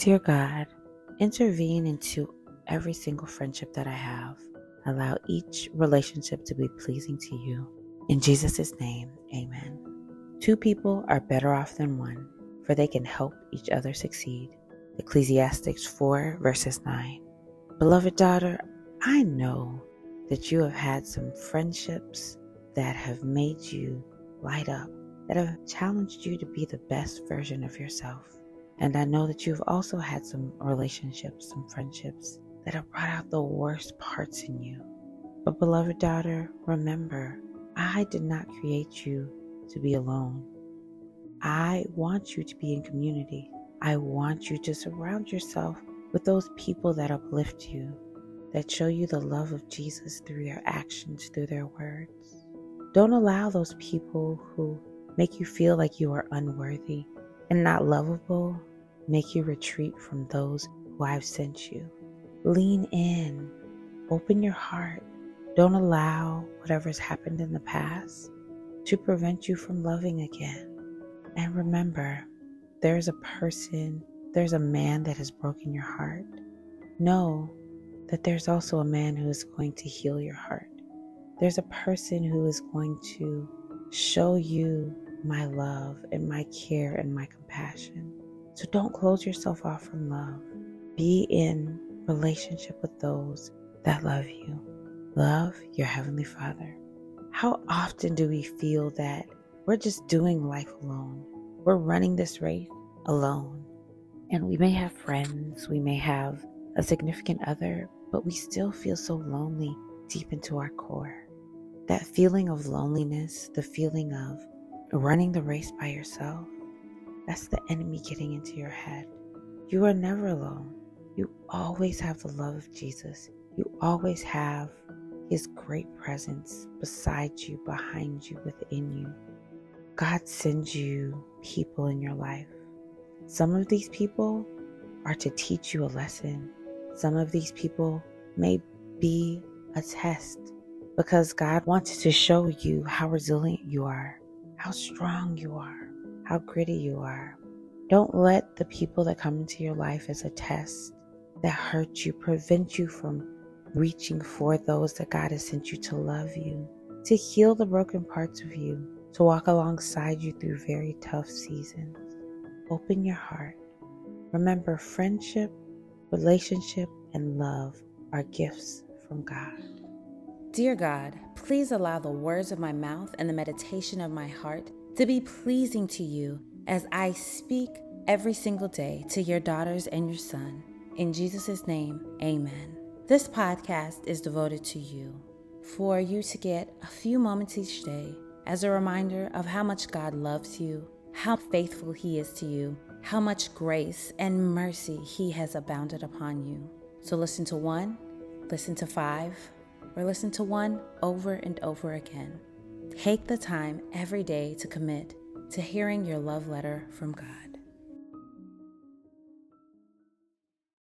Dear God, intervene into every single friendship that I have. Allow each relationship to be pleasing to you. In Jesus' name, amen. Two people are better off than one, for they can help each other succeed. Ecclesiastes 4, verses 9. Beloved daughter, I know that you have had some friendships that have made you light up, that have challenged you to be the best version of yourself. And I know that you've also had some relationships, some friendships that have brought out the worst parts in you. But, beloved daughter, remember, I did not create you to be alone. I want you to be in community. I want you to surround yourself with those people that uplift you, that show you the love of Jesus through their actions, through their words. Don't allow those people who make you feel like you are unworthy and not lovable make you retreat from those who I've sent you. Lean in, open your heart. Don't allow whatever's happened in the past to prevent you from loving again. And remember, there's a person, there's a man that has broken your heart. Know that there's also a man who is going to heal your heart. There's a person who is going to show you my love and my care and my compassion. So don't close yourself off from love. Be in relationship with those that love you. Love your Heavenly Father. How often do we feel that we're just doing life alone? We're running this race alone. And we may have friends, we may have a significant other, but we still feel so lonely deep into our core. That feeling of loneliness, the feeling of running the race by yourself, that's the enemy getting into your head. You are never alone. You always have the love of Jesus. You always have his great presence beside you, behind you, within you. God sends you people in your life. Some of these people are to teach you a lesson. Some of these people may be a test because God wants to show you how resilient you are, how strong you are, how gritty you are. Don't let the people that come into your life as a test that hurt you prevent you from reaching for those that God has sent you to love you, to heal the broken parts of you, to walk alongside you through very tough seasons. Open your heart. Remember, friendship, relationship, and love are gifts from God. Dear God, please allow the words of my mouth and the meditation of my heart to be pleasing to you as I speak every single day to your daughters and your son. In Jesus' name, amen. This podcast is devoted to you, for you to get a few moments each day as a reminder of how much God loves you, how faithful He is to you, how much grace and mercy He has abounded upon you. So listen to one, listen to five, or listen to one over and over again. Take the time every day to commit to hearing your love letter from God.